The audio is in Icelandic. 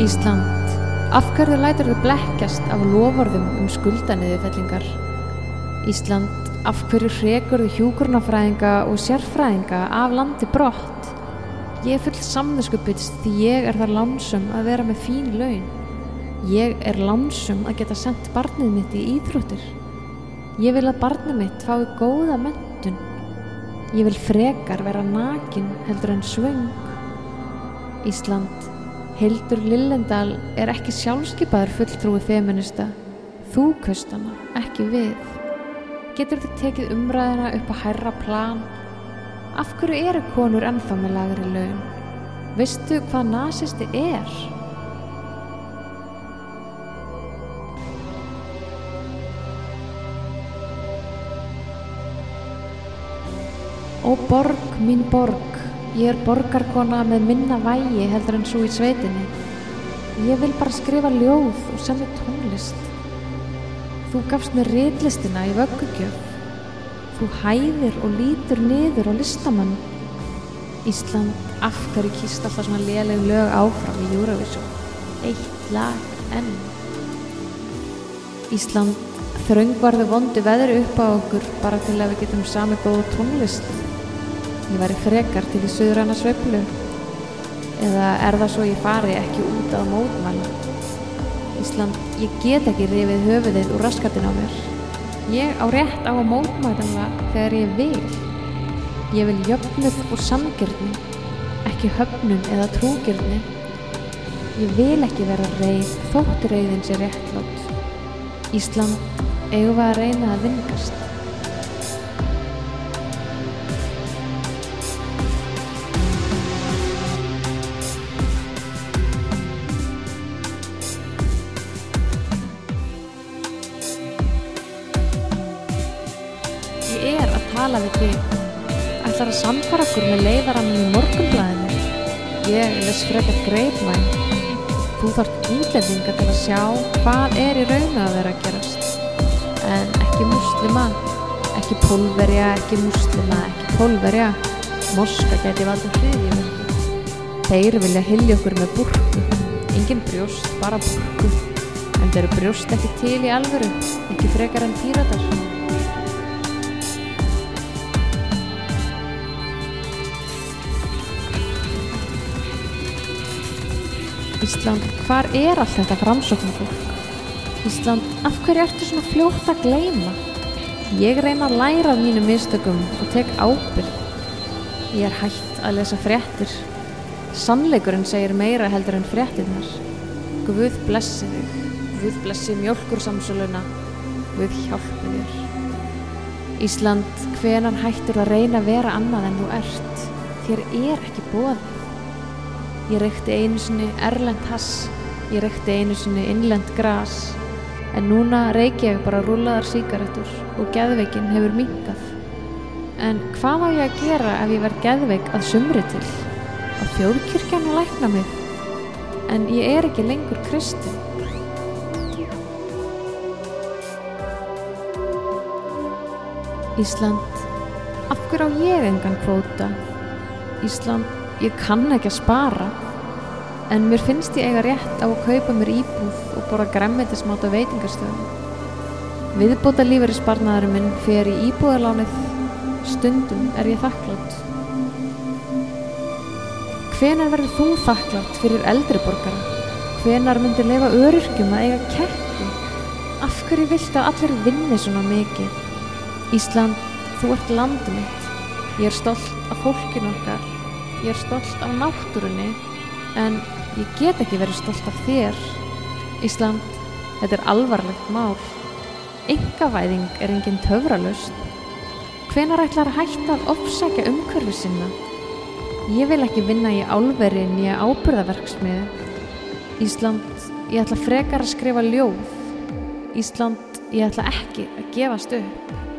Ísland, af hverju lætur þið blekkjast af lofurðum um skuldaniðufellingar? Ísland, af hverju hrekur þið hjúkurnafræðinga og sérfræðinga af landi brott? Ég full samðuskupits því ég er þar lánsum að vera með fín laun. Ég er lánsum að geta sendt barnið mitt í íþróttir. Ég vil að barnið mitt fái góða mentun. Ég vil frekar vera nakin heldur en svöng. Ísland, Hildur Lillendal er ekki sjálfskeipaður fulltrúi feminista. Þú kaust hana, ekki við. Getur þið tekið umræðina upp að hærra plan? Af hverju eru konur ennþá með lagri laun? Veistu hvað nasisti er? Ó borg, mín borg, ég er borgarkona með minna vægi heldur en svo í sveitinni. Ég vil bara skrifa ljóð og semja tónlist. Þú gafst mér riðlistina í vöggugjöf. Þú hæðir og lítur niður á listamann. Ísland, af hverju kýst alltaf svona léleg lög áfram í Eurovision? Eitt lag enn. Ísland, þröngvarðu vondu veðri upp á okkur bara til að við getum sami góð tónlist. Ég væri frekar til í söðurana sveiflu. Eða er það svo ég fari ekki út á mótmæla? Ísland, ég get ekki rifið höfuðið úr raskatin á mér. Ég á rétt á að mótmæla þegar ég vil. Ég vil jöfnuð og samgjörni, ekki höfnun eða trúgjörni. Ég vil ekki vera reið þótt reiðin sé réttlátt. Ísland, eigum við að reyna að vingast. Tala við þig. Ætlar að samfara okkur með leiðaranum í morgunblæðinu. Ég les frekar greipvæn. Þú þarf útlendinga til að sjá hvað er í raun að vera að gerast. En ekki muslima, ekki pólverja, ekki muslima, ekki pólverja. Moska geti valdið hriðjum. Þeir vilja hilja okkur með burku. Engin brjóst, bara burku. En þeir eru brjóst ekki til í alvöru, ekki frekar en píratar. Ísland, hvar er allt þetta framsóknar fólk? Ísland, af hverju ertu svona fljótt að gleyma? Ég reyna að læra af mínum mistökum og tek ábyrg. Ég er hætt að lesa fréttir. Sannleikurinn segir meira heldur en fréttinnar. Guð blessi þig. Guð blessi mjölkursamsöluna. Guð hjálpi þér. Ísland, hvenar hættur að reyna að vera annað en þú ert? Þér er ekki bóðið. Ég reykti einu sinni erlend hass, ég reykti einu sinni innlend gras, en núna reyki ég bara rúlaðar síkaretur og geðveikin hefur minkað. En hvað á ég að gera ef ég verð geðveik að sumri til? Að lækna mig? En ég er ekki lengur kristin. Ísland, af hverju á ég engan kvóta? Ísland, ég kann ekki að spara en mér finnst ég eiga rétt á að kaupa mér íbúð og bora græmmetismáta veitingarstöðum. Viðbóta lífeyrisbarnaðurinn minn fer í íbúðalánið, stundum er ég þakklátt. Hvenar verður þú þakklátt fyrir eldri borgara? Hvenar myndir leifa öryrkjum að eiga ketti? Af hverju viltu að allir vinni svona mikið? Ísland, þú ert landið mitt. Ég er stolt af fólkinu okkar. Ég er stolt af náttúrunni, en ég get ekki verið stolt af þér. Ísland, þetta er alvarlegt mál. Engavæðing er engin töfralust. Hvenar ætlar að hætta að ofsækja umhverfi sinna? Ég vil ekki vinna í álveri nýja ábyrðaverksmiðu. Ísland, ég ætla frekar að skrifa ljóð. Ísland, ég ætla ekki að gefast upp.